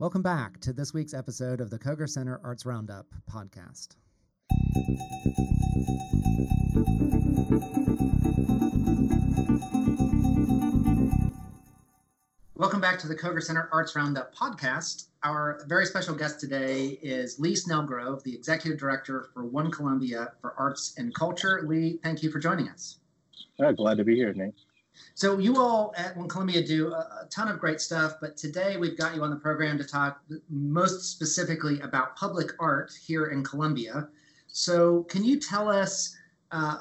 Welcome back to this week's episode of the Koger Center Arts Roundup podcast. Welcome back to the Koger Center Arts Roundup podcast. Our very special guest today is Lee Snelgrove, the Executive Director for One Columbia for Arts and Culture. Lee, thank you for joining us. Oh, glad to be here, Nate. So you all at One Columbia do a, a, ton of great stuff, but today we've got you on the program to talk most specifically about public art here in Columbia. So can you tell us uh,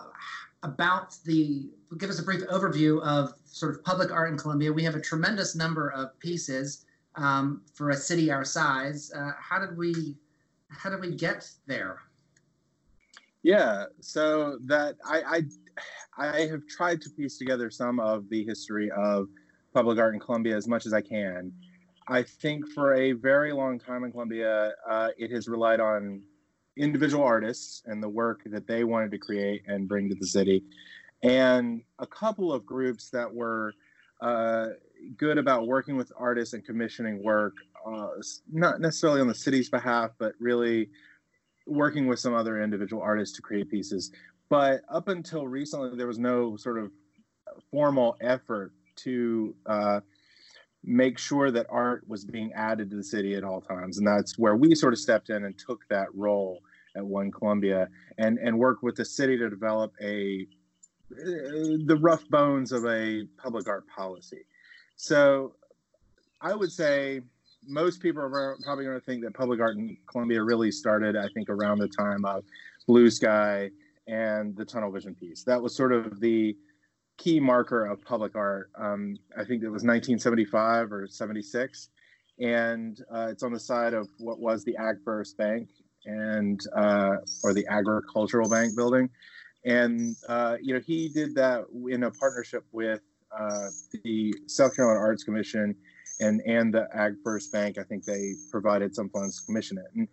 about the, give us a brief overview of sort of public art in Columbia? We have a tremendous number of pieces um, for a city our size. Uh, how did we, how did we get there? Yeah, so that I, I I have tried to piece together some of the history of public art in Columbia as much as I can. I think for a very long time in Columbia, uh, it has relied on individual artists and the work that they wanted to create and bring to the city, and a couple of groups that were uh, good about working with artists and commissioning work, uh, not necessarily on the city's behalf, but really working with some other individual artists to create pieces. But up until recently, there was no sort of formal effort to uh, make sure that art was being added to the city at all times. And that's where we sort of stepped in and took that role at One Columbia and, and worked with the city to develop a the rough bones of a public art policy. So I would say most people are probably going to think that public art in Columbia really started, I think, around the time of Blue Sky and the tunnel vision piece. That was sort of the key marker of public art. Um, I think it was 1975 or 76, and uh, it's on the side of what was the AgFirst Bank and uh, or the Agricultural Bank building. And uh, you know, he did that in a partnership with uh, the South Carolina Arts Commission and and the AgFirst Bank. I think they provided some funds to commission it. And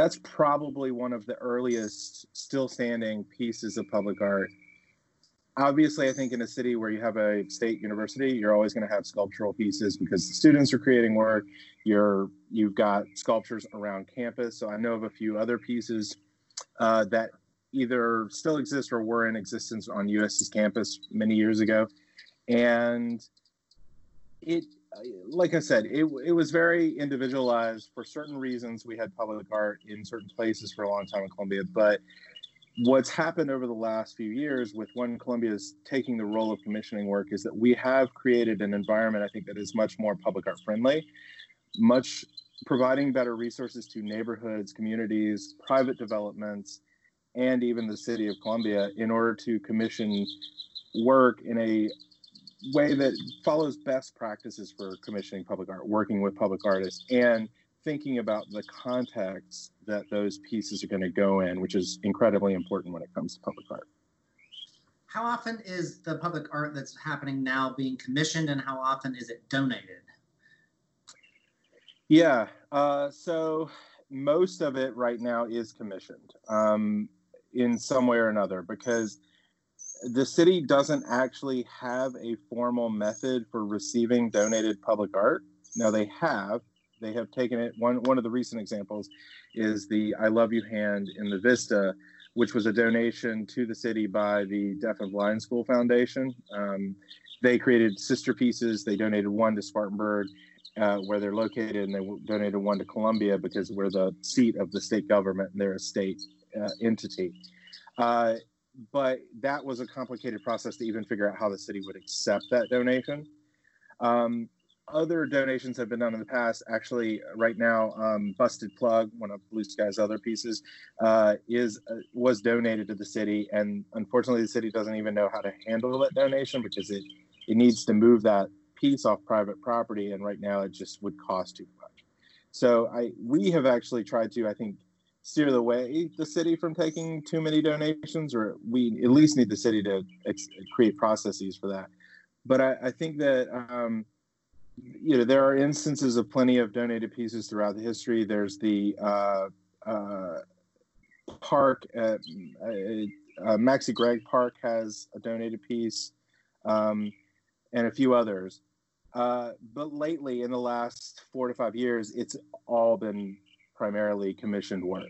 that's probably one of the earliest still standing pieces of public art. Obviously, I think in a city where you have a state university, you're always going to have sculptural pieces because the students are creating work. You're you've got sculptures around campus. So I know of a few other pieces uh, that either still exist or were in existence on USC's campus many years ago, and it like I said, it, it was very individualized for certain reasons. We had public art in certain places for a long time in Columbia, but what's happened over the last few years with One Columbia's taking the role of commissioning work is that we have created an environment I think that is much more public art friendly, much providing better resources to neighborhoods, communities, private developments, and even the city of Columbia in order to commission work in a way that follows best practices for commissioning public art, working with public artists, and thinking about the context that those pieces are going to go in, which is incredibly important when it comes to public art. How often is the public art that's happening now being commissioned, and how often is it donated? Yeah, uh, so most of it right now is commissioned um, in some way or another because the city doesn't actually have a formal method for receiving donated public art. Now they have. They have taken it. One one of the recent examples is the "I Love You" hand in the Vista, which was a donation to the city by the Deaf and Blind School Foundation. Um, they created sister pieces. They donated one to Spartanburg, uh, where they're located, and they donated one to Columbia because we're the seat of the state government and they're a state uh, entity. Uh, but that was a complicated process to even figure out how the city would accept that donation. Um, other donations have been done in the past. Actually, right now, um, "Busted Plug," one of Blue Sky's other pieces, uh, is uh, was donated to the city, and unfortunately, the city doesn't even know how to handle that donation because it it needs to move that piece off private property, and right now, it just would cost too much. So, I we have actually tried to, I think, steer the way the city from taking too many donations, or we at least need the city to ex- create processes for that. But I, I think that um, you know there are instances of plenty of donated pieces throughout the history. There's the uh, uh, park at uh, uh Maxcy Gregg Park has a donated piece, um, and a few others. Uh, but lately, in the last four to five years, it's all been primarily commissioned work.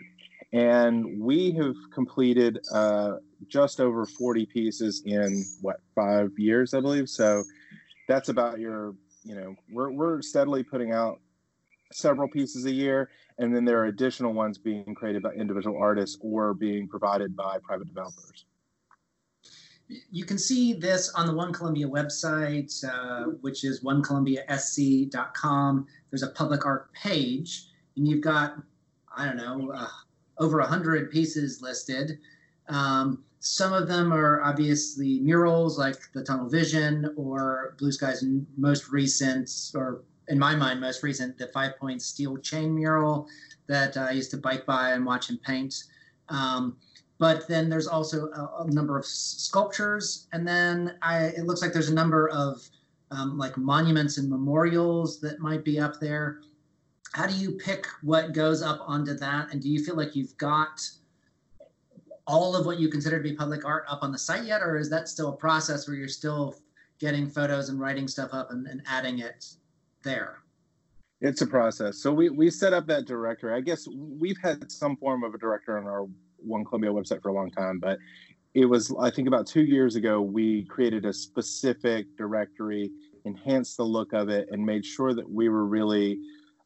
And we have completed uh, just over 40 pieces in what, five years, I believe. So that's about your, you know, we're, we're steadily putting out several pieces a year. And then there are additional ones being created by individual artists or being provided by private developers. You can see this on the One Columbia website, uh, which is onecolumbiasc.com. There's a public art page, and you've got, I don't know, uh, over 100 pieces listed. Um, some of them are obviously murals like the Tunnel Vision or Blue Sky's most recent, or in my mind, most recent, the Five Point Steel Chain mural that I used to bike by and watch him paint. Um, but then there's also a, a, number of sculptures, and then I, it looks like there's a number of um, like monuments and memorials that might be up there. How do you pick what goes up onto that, and do you feel like you've got all of what you consider to be public art up on the site yet, or is that still a process where you're still getting photos and writing stuff up and, and adding it there? It's a process. So we, we set up that directory. I guess we've had some form of a director on our One Columbia website for a long time, but it was, I think, about two years ago, we created a specific directory, enhanced the look of it, and made sure that we were really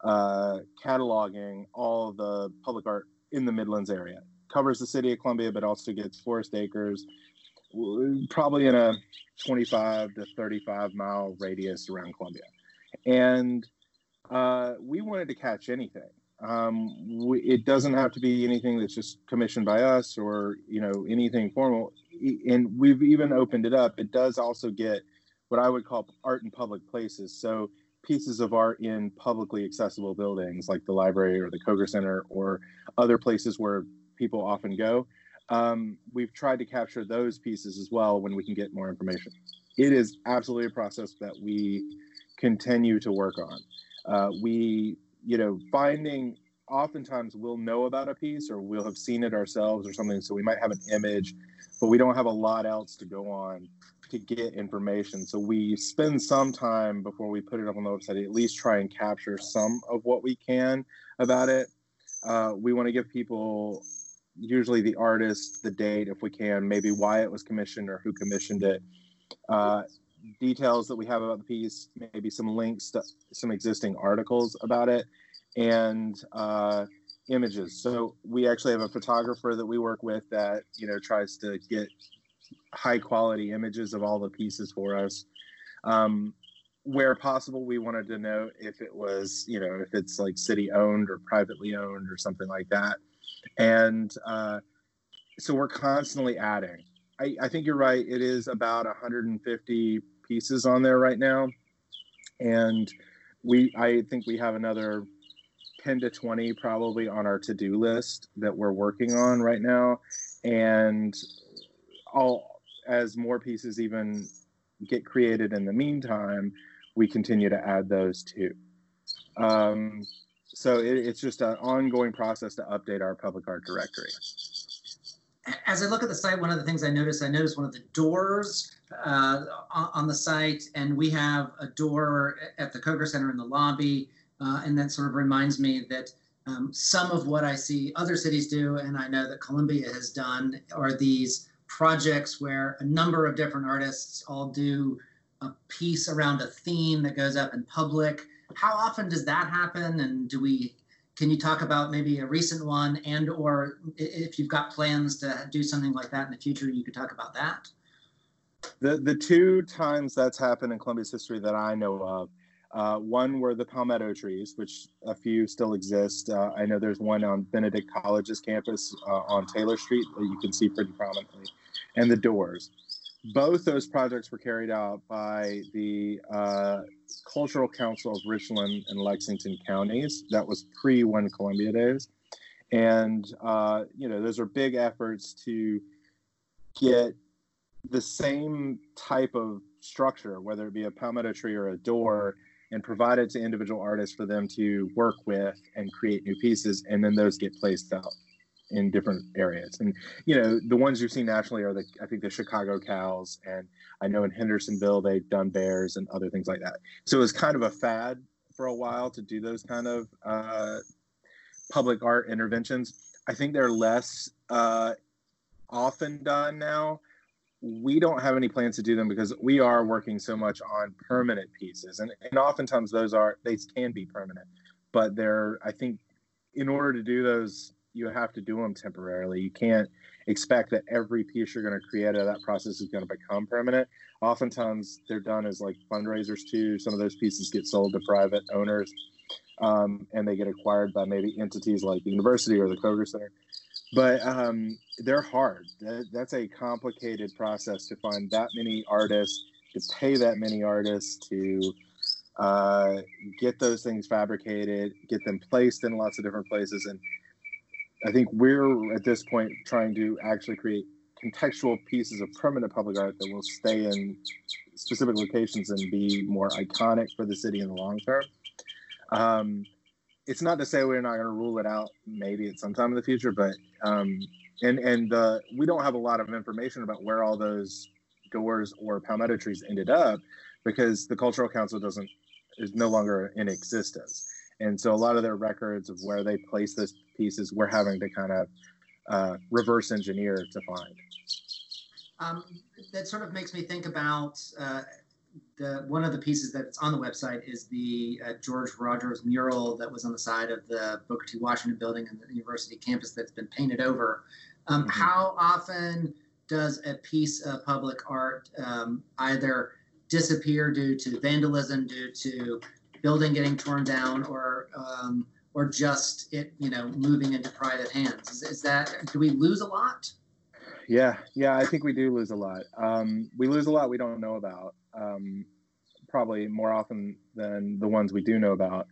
uh, cataloging all the public art in the Midlands area. Covers the city of Columbia, but also gets Forest Acres, probably in a 25 to 35 mile radius around Columbia and uh, we wanted to catch anything. Um, we, it doesn't have to be anything that's just commissioned by us or you know anything formal. And we've even opened it up. It does also get what I would call art in public places. So pieces of art in publicly accessible buildings like the library or the Koger Center or other places where people often go. Um, we've tried to capture those pieces as well when we can get more information. It is absolutely a process that we continue to work on. Uh, we, you know, finding oftentimes we'll know about a piece or we'll have seen it ourselves or something. So we might have an image, but we don't have a lot else to go on to get information. So we spend some time before we put it up on the website, at least try and capture some of what we can about it. Uh, we want to give people usually the artist, the date, if we can, maybe why it was commissioned or who commissioned it. Uh, details that we have about the piece, maybe some links to some existing articles about it, and uh, images. So we actually have a photographer that we work with that you know tries to get high quality images of all the pieces for us. Um, where possible, we wanted to know if it was you know if it's like city owned or privately owned or something like that, and uh, so we're constantly adding. I, I, think you're right. It is about 150 pieces on there right now, and we I think we have another 10 to 20 probably on our to-do list that we're working on right now, and all as more pieces even get created in the meantime, we continue to add those too. Um, so it, it's just an ongoing process to update our public art directory. As I look at the site, one of the things I noticed, I noticed one of the doors uh, on the site, and we have a door at the Koger Center in the lobby, uh, and that sort of reminds me that um, some of what I see other cities do, and I know that Columbia has done, are these projects where a number of different artists all do a piece around a theme that goes up in public. How often does that happen, and do we? Can you talk about maybe a recent one, and or if you've got plans to do something like that in the future, you could talk about that. The the two times that's happened in Columbia's history that I know of, uh, one were the palmetto trees, which a few still exist. Uh, I know there's one on Benedict College's campus uh, on Taylor Street that you can see pretty prominently, and the doors. Both those projects were carried out by the uh, Cultural Council of Richland and Lexington counties. That was pre One Columbia days, and uh, you know those are big efforts to get the same type of structure, whether it be a palmetto tree or a door, and provide it to individual artists for them to work with and create new pieces, and then those get placed out. In different areas. And you know, the ones you've seen nationally are the I think the Chicago cows, and I know in Hendersonville they've done bears and other things like that. So it was kind of a fad for a while to do those kind of uh, public art interventions. I think they're less uh, often done now. We don't have any plans to do them because we are working so much on permanent pieces, and, and oftentimes those are they can be permanent, but they're I think in order to do those you have to do them temporarily. You can't expect that every piece you're going to create out of that process is going to become permanent. Oftentimes, they're done as like fundraisers too. Some of those pieces get sold to private owners, um, and they get acquired by maybe entities like the university or the Koger Center. But um, they're hard. That, that's a complicated process to find that many artists, to pay that many artists, to uh, get those things fabricated, get them placed in lots of different places, and I think we're at this point trying to actually create contextual pieces of permanent public art that will stay in specific locations and be more iconic for the city in the long term. Um, it's not to say we're not going to rule it out maybe at some time in the future, but um, and and uh, we don't have a lot of information about where all those doors or palmetto trees ended up because the cultural council doesn't is no longer in existence and so a lot of their records of where they place those pieces we're having to kind of uh, reverse engineer to find um, that sort of makes me think about uh, the one of the pieces that's on the website is the uh, George Rogers mural that was on the side of the Booker T. Washington building and the university campus that's been painted over. Um, mm-hmm. How often does a piece of public art um, either disappear due to vandalism, due to building getting torn down or um, or just it you know moving into private hands. Is, is, that do we lose a lot? Yeah yeah i think we do lose a lot. Um, we lose a lot we don't know about um, probably more often than the ones we do know about.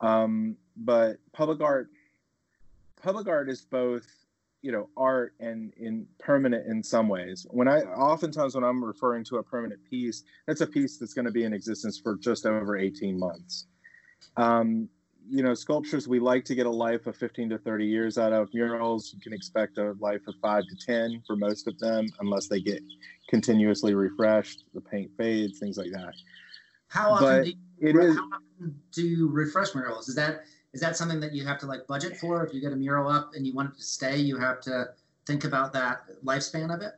Um, but public art public art is both you know art and in permanent in some ways. When i oftentimes when i'm referring to a permanent piece that's a piece that's going to be in existence for just over 18 months. Um, you know sculptures we like to get a life of 15 to 30 years out of. Murals you can expect a life of 5 to 10 for most of them unless they get continuously refreshed the paint fades things like that. How often, but do you, it is, how often do you refresh murals? Is that is that something that you have to like budget for? If you get a mural up and you want it to stay, you have to think about that lifespan of it.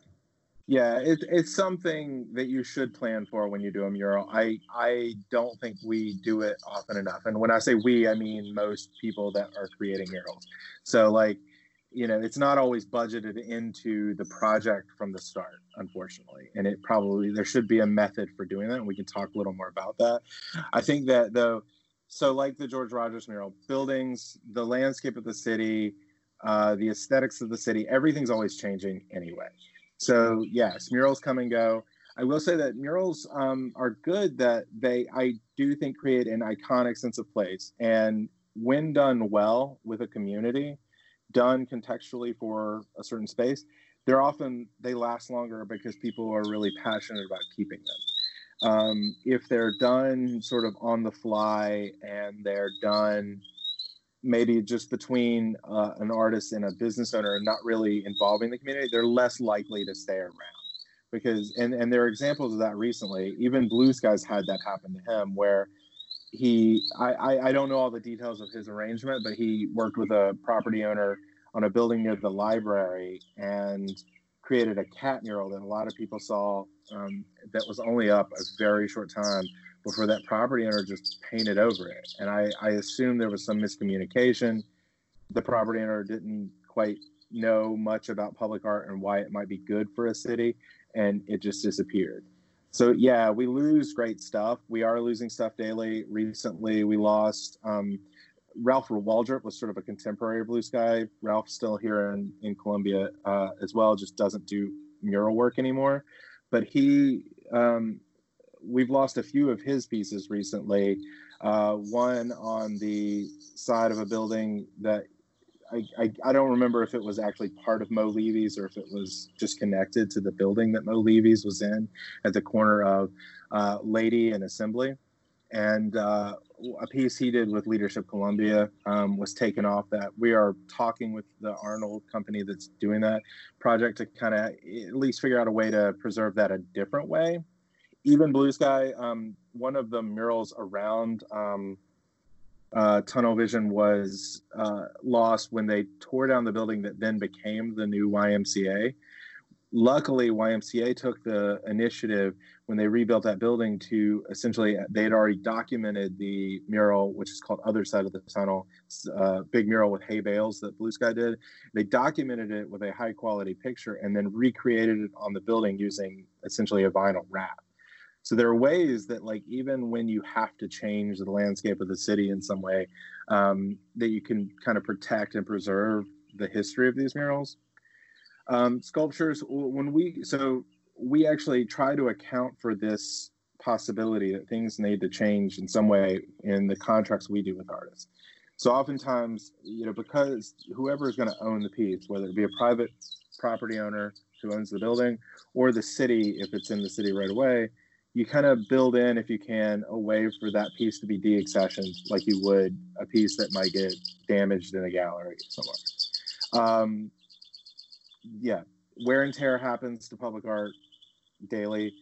Yeah, it, it's something that you should plan for when you do a mural. I I don't think we do it often enough. And when I say we, I mean most people that are creating murals. So like, you know, it's not always budgeted into the project from the start, unfortunately. And it probably there should be a method for doing that. And we can talk a little more about that. I think that though so like the George Rogers mural, buildings, the landscape of the city, uh, the aesthetics of the city, everything's always changing anyway. So yes, murals come and go. I will say that murals um, are good that they, I do think, create an iconic sense of place. And when done well with a community, done contextually for a certain space, they're often, they last longer because people are really passionate about keeping them um, if they're done sort of on the fly and they're done maybe just between uh, an artist and a business owner and not really involving the community, they're less likely to stay around. Because and and there are examples of that recently. Even Blue Sky's had that happen to him, where he I, I, I don't know all the details of his arrangement, but he worked with a property owner on a building near the library and created a cat mural that a lot of people saw um, that was only up a very short time before that property owner just painted over it. And I, I assume there was some miscommunication. The property owner didn't quite know much about public art and why it might be good for a city, and it just disappeared. So yeah, we lose great stuff. We are losing stuff daily. Recently, we lost um, Ralph Waldrop was sort of a contemporary blue sky. Ralph's still here in, in Columbia uh, as well, just doesn't do mural work anymore. But he, um, we've lost a few of his pieces recently. Uh, one on the side of a building that I, I, I, don't remember if it was actually part of Mo Levy's or if it was just connected to the building that Mo Levy's was in at the corner of uh, Lady and Assembly. And uh, a piece he did with Leadership Columbia um, was taken off that. We are talking with the Arnold company that's doing that project to kind of at least figure out a way to preserve that a different way. Even Blue Sky, um, one of the murals around um, uh, Tunnel Vision was uh, lost when they tore down the building that then became the new YMCA luckily YMCA took the initiative when they rebuilt that building to essentially they had already documented the mural which is called other side of the tunnel uh, big mural with hay bales that blue sky did. They documented it with a high quality picture and then recreated it on the building using essentially a vinyl wrap. So there are ways that like even when you have to change the landscape of the city in some way um, that you can kind of protect and preserve the history of these murals. Um, sculptures, when we, so we actually try to account for this possibility that things need to change in some way in the contracts we do with artists. So oftentimes, you know, because whoever is going to own the piece, whether it be a private property owner who owns the building or the city, if it's in the city right away, you kind of build in, if you can, a way for that piece to be deaccessioned like you would a piece that might get damaged in a gallery somewhere. Um, yeah, wear and tear happens to public art daily.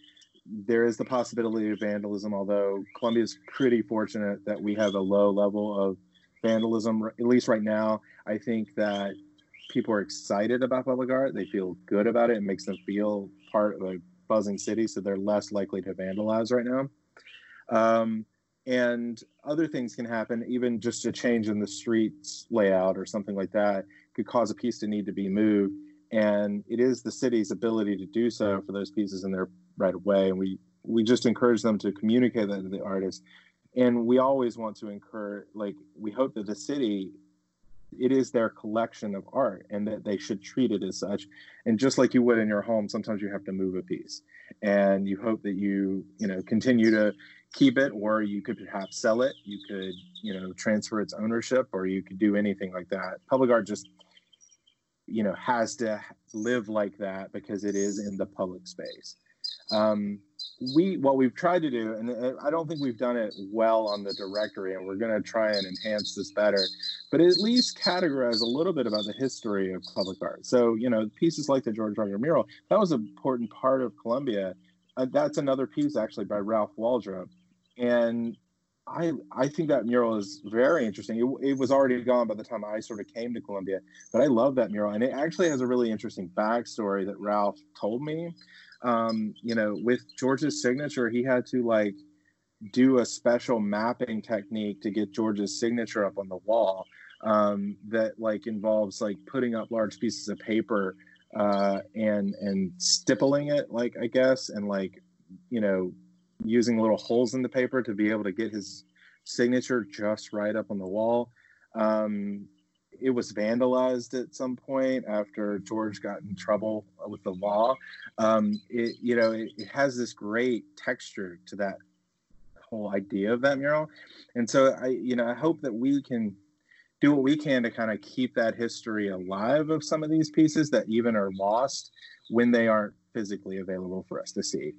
There is the possibility of vandalism, although Columbia is pretty fortunate that we have a low level of vandalism, at least right now. I think that people are excited about public art. They feel good about it. It makes them feel part of a buzzing city, so they're less likely to vandalize right now. Um, and other things can happen, even just a change in the streets layout or something like that could cause a piece to need to be moved and it is the city's ability to do so for those pieces in their right of way. And we we just encourage them to communicate that to the artist and we always want to encourage like we hope that the city it is their collection of art and that they should treat it as such. And just like you would in your home sometimes you have to move a piece. And you hope that you you know continue to keep it or you could perhaps sell it. You could you know transfer its ownership or you could do anything like that. Public art just you know has to live like that because it is in the public space. Um, we what we've tried to do and uh, i don't think we've done it well on the directory and we're going to try and enhance this better but at least categorize a little bit about the history of public art. So you know pieces like the george Rogers mural that was an important part of columbia. Uh, that's another piece actually by ralph waldrop. And I I think that mural is very interesting. It, it, was already gone by the time I sort of came to Columbia, but I love that mural, and it actually has a really interesting backstory that Ralph told me. Um, you know, with George's signature, he had to like do a special mapping technique to get George's signature up on the wall. Um, that like involves like putting up large pieces of paper uh, and and stippling it, like I guess, and like you know using little holes in the paper to be able to get his signature just right up on the wall. Um, it was vandalized at some point after George got in trouble with the law. Um, it, you know, it, it, has this great texture to that whole idea of that mural, and so I, you know, I hope that we can do what we can to kind of keep that history alive of some of these pieces that even are lost when they aren't physically available for us to see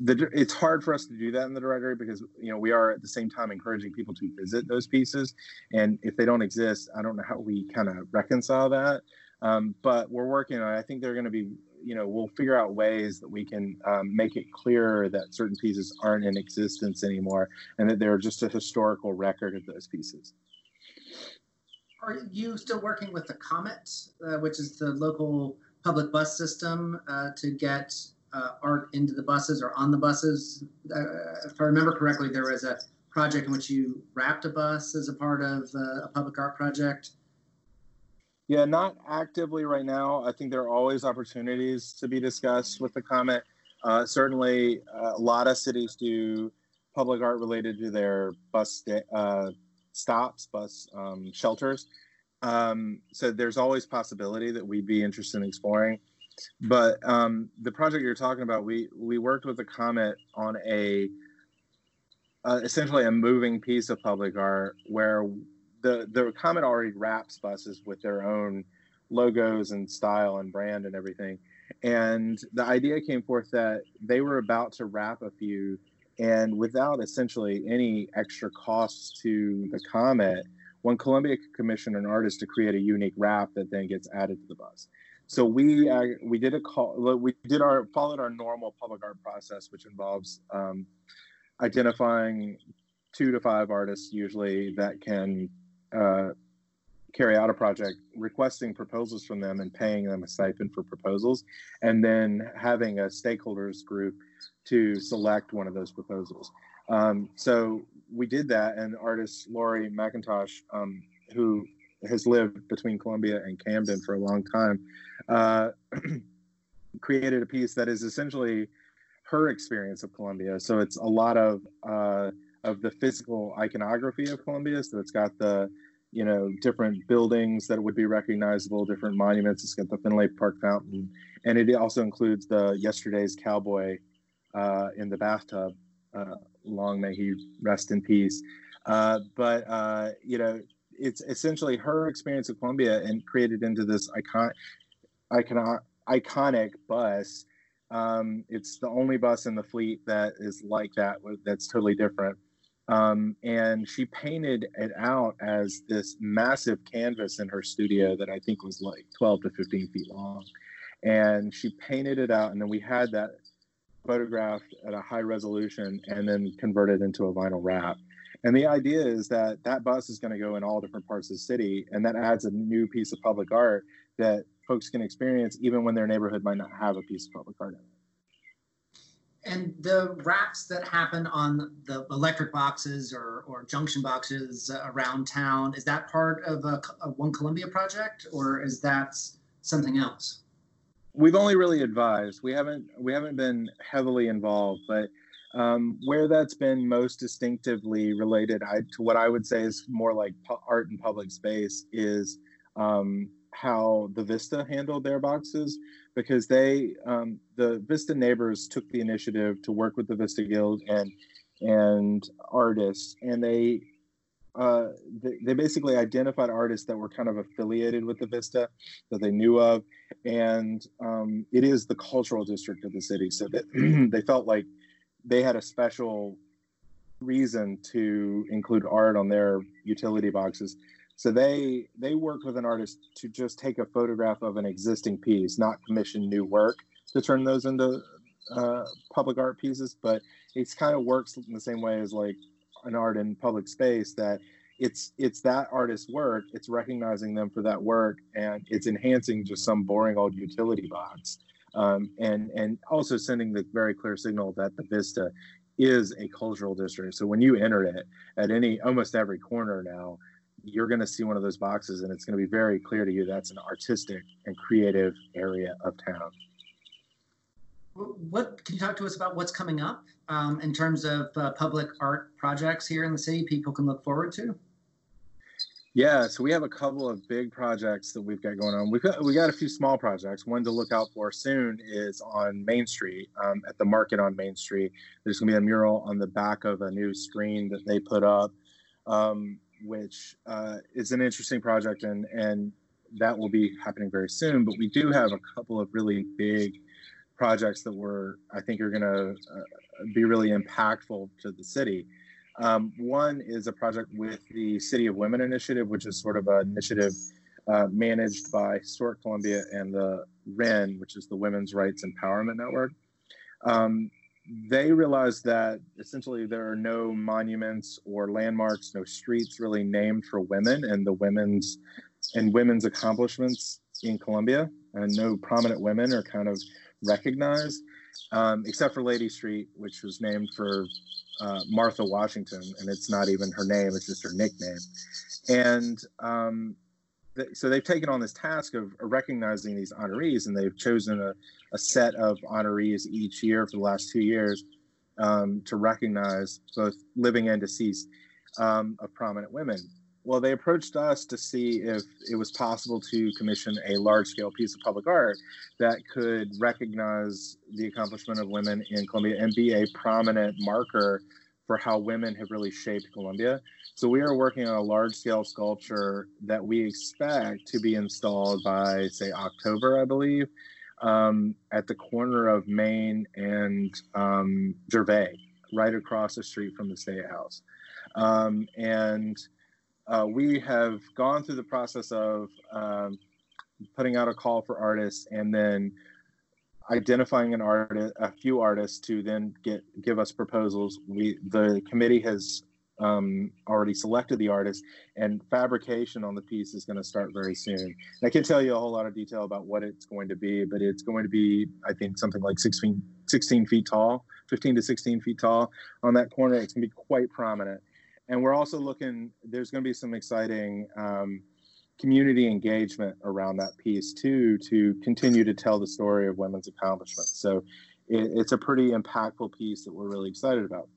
the, it's hard for us to do that in the directory because you know we are at the same time encouraging people to visit those pieces. And if they don't exist i don't know how we kind of reconcile that. Um, but we're working on it. I think they're going to be you know we'll figure out ways that we can um, make it clearer that certain pieces aren't in existence anymore and that they're just a historical record of those pieces. Are you still working with the comet uh, which is the local public bus system uh, to get uh, art into the buses or on the buses. Uh, if I remember correctly, there was a project in which you wrapped a bus as a part of uh, a public art project. Yeah, not actively right now. I think there are always opportunities to be discussed with the Comet. Uh, certainly, a lot of cities do public art related to their bus uh, stops, bus um, shelters. Um, so there's always possibility that we'd be interested in exploring. But um, the project you're talking about, we we worked with the Comet on a uh, essentially a moving piece of public art where the the Comet already wraps buses with their own logos and style and brand and everything. And the idea came forth that they were about to wrap a few And without essentially any extra costs to the Comet, when Columbia could commission an artist to create a unique wrap that then gets added to the bus. So we uh, we did a call. We did our followed our normal public art process, which involves um, identifying two to five artists usually that can uh, carry out a project, requesting proposals from them and paying them a stipend for proposals, and then having a stakeholders group to select one of those proposals. Um, so we did that, and artist Laurie McIntosh, um, who has lived between Columbia and Camden for a long time, uh, created a piece that is essentially her experience of Columbia. So it's a lot of uh, of the physical iconography of Columbia. So it's got the you know different buildings that would be recognizable, different monuments. It's got the Finlay Park fountain, and it also includes the yesterday's cowboy uh, in the bathtub. Uh, long may he rest in peace. Uh, but uh, you know, it's essentially her experience of Columbia and created into this icon, icon, iconic bus. Um, it's the only bus in the fleet that is like that. That's totally different. Um, and she painted it out as this massive canvas in her studio that I think was like 12 to 15 feet long. And she painted it out, and then we had that photographed at a high resolution and then converted into a vinyl wrap. And the idea is that that bus is going to go in all different parts of the city, and that adds a new piece of public art that folks can experience even when their neighborhood might not have a piece of public art in it. And the wraps that happen on the electric boxes or, or junction boxes around town, is that part of a, a One Columbia project or is that something else? We've only really advised. We haven't we haven't been heavily involved, but um, where that's been most distinctively related I, to what I would say is more like pu- art and public space is um, how the Vista handled their boxes because they um, the Vista neighbors took the initiative to work with the Vista Guild and and artists and they uh, they, they, basically identified artists that were kind of affiliated with the Vista that they knew of, and um, it is the cultural district of the city. So that they felt like they had a special reason to include art on their utility boxes. So they they worked with an artist to just take a photograph of an existing piece, not commission new work to turn those into uh, public art pieces. But it's kind of works in the same way as like an art in public space that it's it's that artist's work. It's recognizing them for that work, and it's enhancing just some boring old utility box, um, and and also sending the very clear signal that the Vista is a cultural district. So when you enter it at any almost every corner now you're going to see one of those boxes and it's going to be very clear to you that's an artistic and creative area of town. What can you talk to us about what's coming up um, in terms of uh, public art projects here in the city people can look forward to? Yeah, so we have a couple of big projects that we've got going on. We've got we got a few small projects. One to look out for soon is on Main Street, um, at the market on Main Street. There's going to be a mural on the back of a new screen that they put up. Um, which uh, is an interesting project, and and that will be happening very soon. But we do have a couple of really big projects that we're I think are going to uh, be really impactful to the city. Um, one is a project with the City of Women Initiative, which is sort of an initiative uh, managed by Historic Columbia and the WREN, which is the Women's Rights Empowerment Network. Um, they realized that essentially there are no monuments or landmarks, no streets really named for women and the women's and women's accomplishments in Columbia, and no prominent women are kind of recognized, um, except for Lady Street, which was named for uh, Martha Washington, and it's not even her name; it's just her nickname. And um, so they've taken on this task of recognizing these honorees, and they've chosen a, a set of honorees each year for the last two years um, to recognize both living and deceased um, of prominent women. Well, they approached us to see if it was possible to commission a large scale piece of public art that could recognize the accomplishment of women in Columbia and be a prominent marker for how women have really shaped Columbia. So we are working on a large scale sculpture that we expect to be installed by, say, October, I believe, um, at the corner of Main and um, Gervais. right across the street from the State House. Um, and uh, we have gone through the process of um, putting out a call for artists and then identifying an artist, a few artists to then get give us proposals. We the committee has um, already selected the artist, and fabrication on the piece is going to start very soon. And I can't tell you a whole lot of detail about what it's going to be, but it's going to be, I think, something like 16, 16 feet tall, 15 to 16 feet tall on that corner. It's going to be quite prominent. And we're also looking, there's going to be some exciting um, community engagement around that piece too, to continue to tell the story of women's accomplishments. So it, it's a pretty impactful piece that we're really excited about.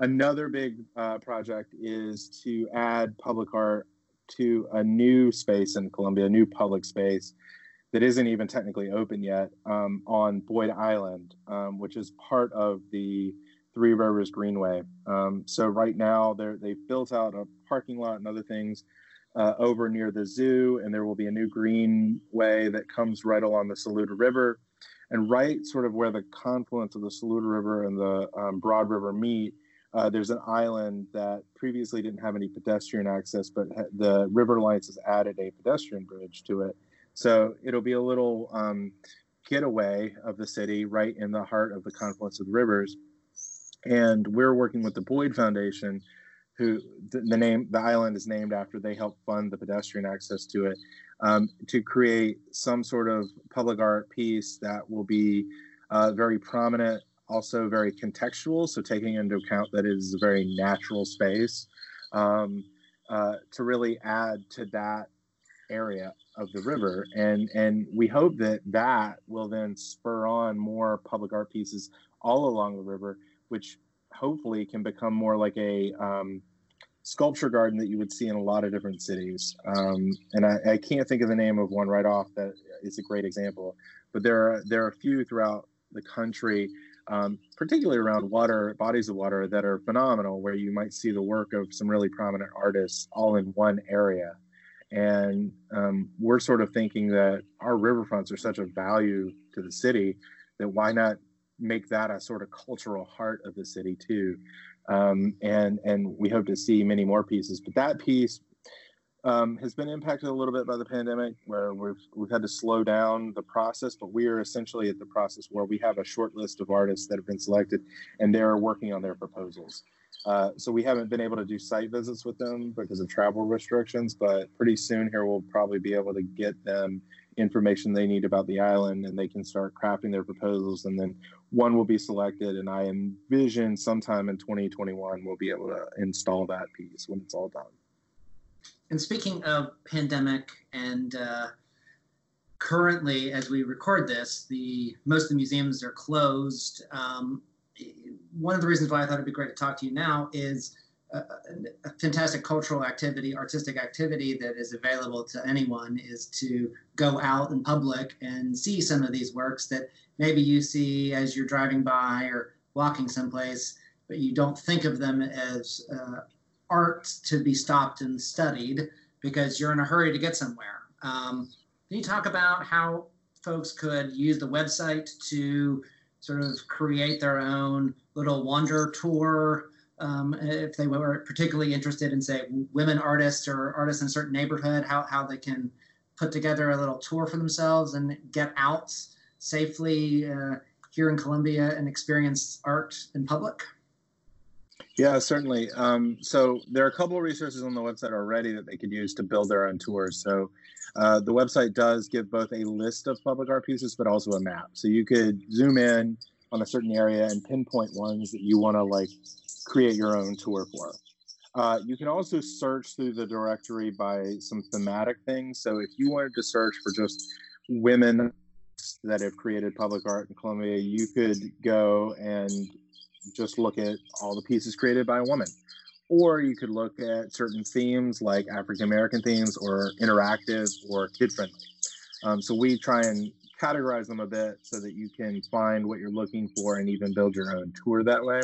Another big uh, project is to add public art to a new space in Columbia, a new public space that isn't even technically open yet um, on Boyd Island, um, which is part of the Three Rivers Greenway. Um, so right now they've built out a parking lot and other things uh, over near the zoo, and there will be a new greenway that comes right along the Saluda River. And right sort of where the confluence of the Saluda River and the um, Broad River meet, uh, there's an island that previously didn't have any pedestrian access, but ha- the River Alliance has added a pedestrian bridge to it. So it'll be a little um, getaway of the city right in the heart of the confluence of the rivers. And we're working with the Boyd Foundation, who the, the name the island is named after. They help fund the pedestrian access to it um, to create some sort of public art piece that will be uh, very prominent also very contextual. So taking into account that it is a very natural space um, uh, to really add to that area of the river, and and we hope that that will then spur on more public art pieces all along the river, which hopefully can become more like a um, sculpture garden that you would see in a lot of different cities. Um, and I, I, can't think of the name of one right off that is a great example, but there are there are a few throughout the country um, particularly around water, bodies of water that are phenomenal, where you might see the work of some really prominent artists all in one area. And um, we're sort of thinking that our riverfronts are such a value to the city that why not make that a sort of cultural heart of the city too? Um, and and we hope to see many more pieces. But that piece um, has been impacted a little bit by the pandemic, where we've we've had to slow down the process. But we are essentially at the process where we have a short list of artists that have been selected, and they're working on their proposals. Uh, so we haven't been able to do site visits with them because of travel restrictions. But pretty soon here, we'll probably be able to get them information they need about the island, and they can start crafting their proposals. And then one will be selected, and I envision sometime in 2021 we'll be able to install that piece when it's all done. And speaking of pandemic and uh, currently, as we record this, the most of the museums are closed. Um, one of the reasons why I thought it'd be great to talk to you now is a, a, fantastic cultural activity, artistic activity that is available to anyone is to go out in public and see some of these works that maybe you see as you're driving by or walking someplace, but you don't think of them as uh, art to be stopped and studied because you're in a hurry to get somewhere. Um, can you talk about how folks could use the website to sort of create their own little wander tour um, if they were particularly interested in, say, women artists or artists in a certain neighborhood, how, how they can put together a little tour for themselves and get out safely uh, here in Columbia and experience art in public? Yeah, certainly. Um, so there are a couple of resources on the website already that they could use to build their own tours. So uh, the website does give both a list of public art pieces, but also a map. So you could zoom in on a certain area and pinpoint ones that you want to like create your own tour for. Uh, you can also search through the directory by some thematic things. So if you wanted to search for just women that have created public art in Columbia, you could go and just look at all the pieces created by a woman. Or you could look at certain themes like African American themes or interactive or kid friendly. Um, so we try and categorize them a bit so that you can find what you're looking for and even build your own tour that way.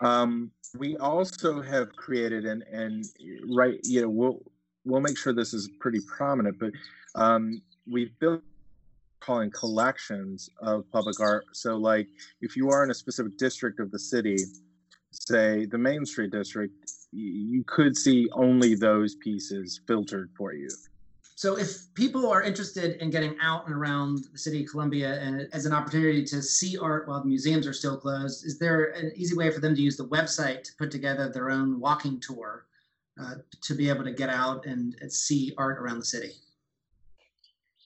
Um, we also have created and and right you know we'll we'll make sure this is pretty prominent, but um, we've built calling collections of public art. So, like, if you are in a specific district of the city, say the Main Street district, you could see only those pieces filtered for you. So, if people are interested in getting out and around the city of Columbia and as an opportunity to see art while the museums are still closed, is there an easy way for them to use the website to put together their own walking tour uh, to be able to get out and, and see art around the city?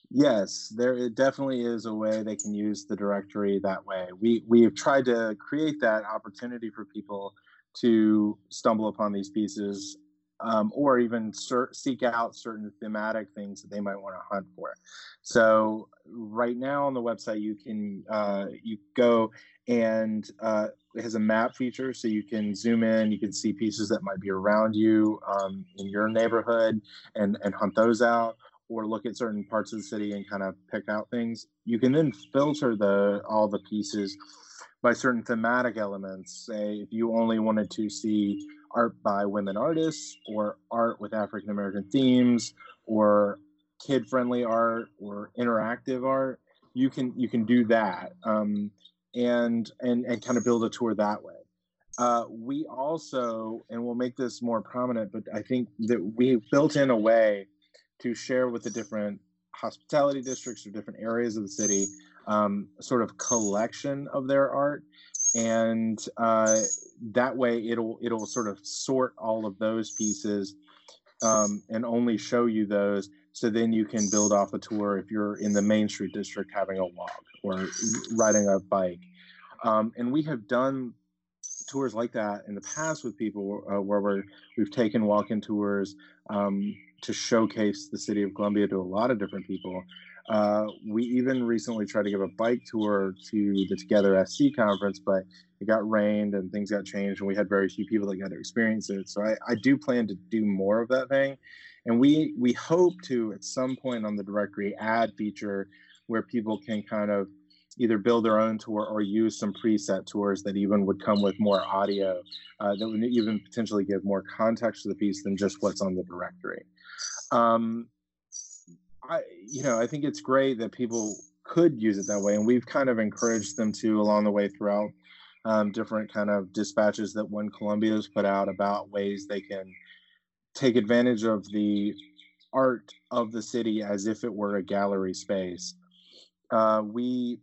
Yes, there it definitely is a way they can use the directory that way. We we have tried to create that opportunity for people to stumble upon these pieces um, or even ser- seek out certain thematic things that they might want to hunt for. So right now on the website, you can uh, you go and uh, it has a map feature, so you can zoom in. You can see pieces that might be around you um, in your neighborhood and and hunt those out or look at certain parts of the city and kind of pick out things. You can then filter the all the pieces by certain thematic elements. Say if you only wanted to see art by women artists or art with African American themes or kid friendly art or interactive art, you can you can do that um, and and and kind of build a tour that way. Uh, we also, and we'll make this more prominent, but I think that we built in a way to share with the different hospitality districts or different areas of the city um, sort of collection of their art and uh, that way it'll it'll sort of sort all of those pieces um, and only show you those so then you can build off a tour if you're in the main street district having a walk or riding a bike um, and we have done tours like that in the past with people uh, where we have taken walk-in tours um, to showcase the city of Columbia to a lot of different people. Uh, we even recently tried to give a bike tour to the Together SC conference, but it got rained and things got changed, and we had very few people that got to experience it. So I, I do plan to do more of that thing, and we we hope to at some point on the directory add feature where people can kind of either build their own tour or use some preset tours that even would come with more audio uh, that would even potentially give more context to the piece than just what's on the directory. Um, I, you know, I think it's great that people could use it that way, and we've kind of encouraged them to along the way throughout um, different kind of dispatches that One Columbia has put out about ways they can take advantage of the art of the city as if it were a gallery space. Uh, we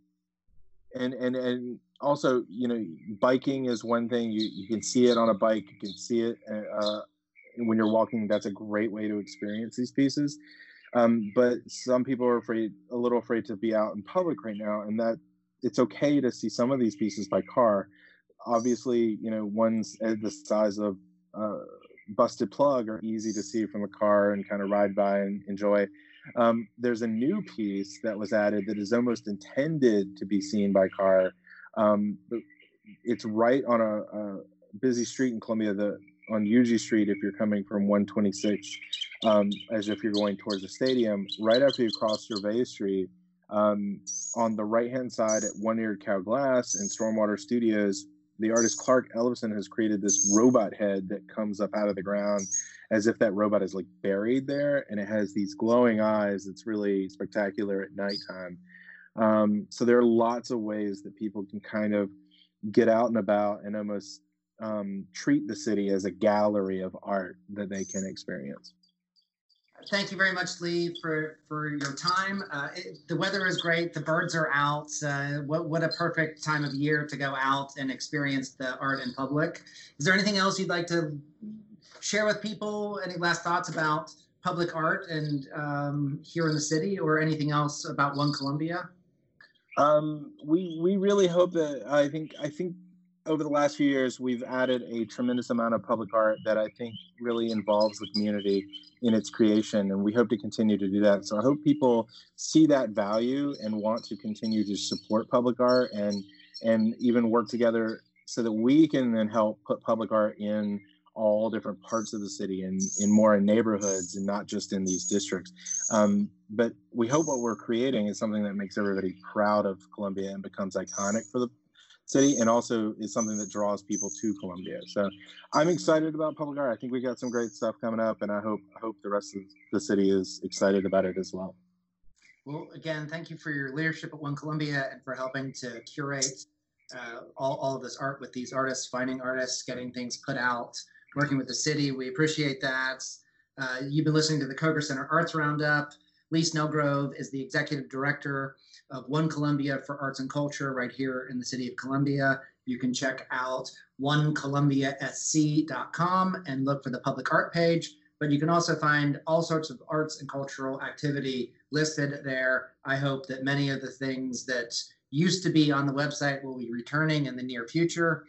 and and and also you know biking is one thing you you can see it on a bike you can see it uh, when you're walking that's a great way to experience these pieces um, but some people are afraid a little afraid to be out in public right now and that it's okay to see some of these pieces by car. Obviously you know ones the size of uh, busted plug are easy to see from a car and kind of ride by and enjoy. Um, there's a new piece that was added that is almost intended to be seen by car. Um, it's right on a, a, busy street in Columbia, the on Huger Street if you're coming from 126, um, as if you're going towards the stadium. Right after you cross Gervais Street, um, on the right hand side at One Eared Cow Glass and Stormwater Studios, the artist Clark Ellefson has created this robot head that comes up out of the ground as if that robot is like buried there and it has these glowing eyes. It's really spectacular at nighttime. Um, so there are lots of ways that people can kind of get out and about and almost um, treat the city as a gallery of art that they can experience. Thank you very much, Lee, for, for your time. Uh, it, the weather is great. The birds are out. Uh, what, what a perfect time of year to go out and experience the art in public. Is there anything else you'd like to share with people? Any last thoughts about public art and um, here in the city, or anything else about One Columbia? Um, we we really hope that I think I think over the last few years we've added a tremendous amount of public art that I think really involves the community in its creation, and we hope to continue to do that. So I hope people see that value and want to continue to support public art and and even work together so that we can then help put public art in all different parts of the city and in more in neighborhoods and not just in these districts. Um, but we hope what we're creating is something that makes everybody proud of Columbia and becomes iconic for the city and also is something that draws people to Columbia. So I'm excited about public art. I think we got some great stuff coming up and I hope I hope the rest of the city is excited about it as well. Well, again, thank you for your leadership at One Columbia and for helping to curate uh, all, all of this art with these artists, finding artists, getting things put out, working with the city. We appreciate that. Uh, you've been listening to the Koger Center Arts Roundup. Lee Snelgrove is the executive director of One Columbia for Arts and Culture right here in the city of Columbia. You can check out onecolumbiasc.com and look for the public art page. But you can also find all sorts of arts and cultural activity listed there. I hope that many of the things that used to be on the website will be returning in the near future.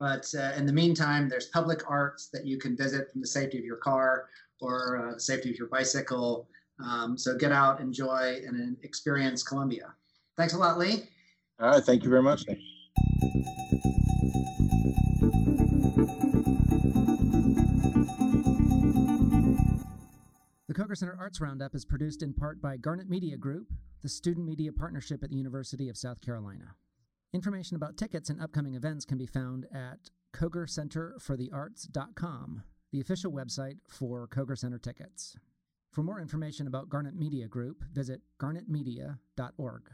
But uh, in the meantime, there's public arts that you can visit from the safety of your car or uh, the safety of your bicycle. Um, so get out, enjoy, and experience Columbia. Thanks a lot, Lee. All right. Thank you very much. The Koger Center Arts Roundup is produced in part by Garnet Media Group, the student media partnership at the University of South Carolina. Information about tickets and upcoming events can be found at kogercenterforthearts.com, the official website for Koger Center tickets. For more information about Garnet Media Group, visit garnetmedia.org.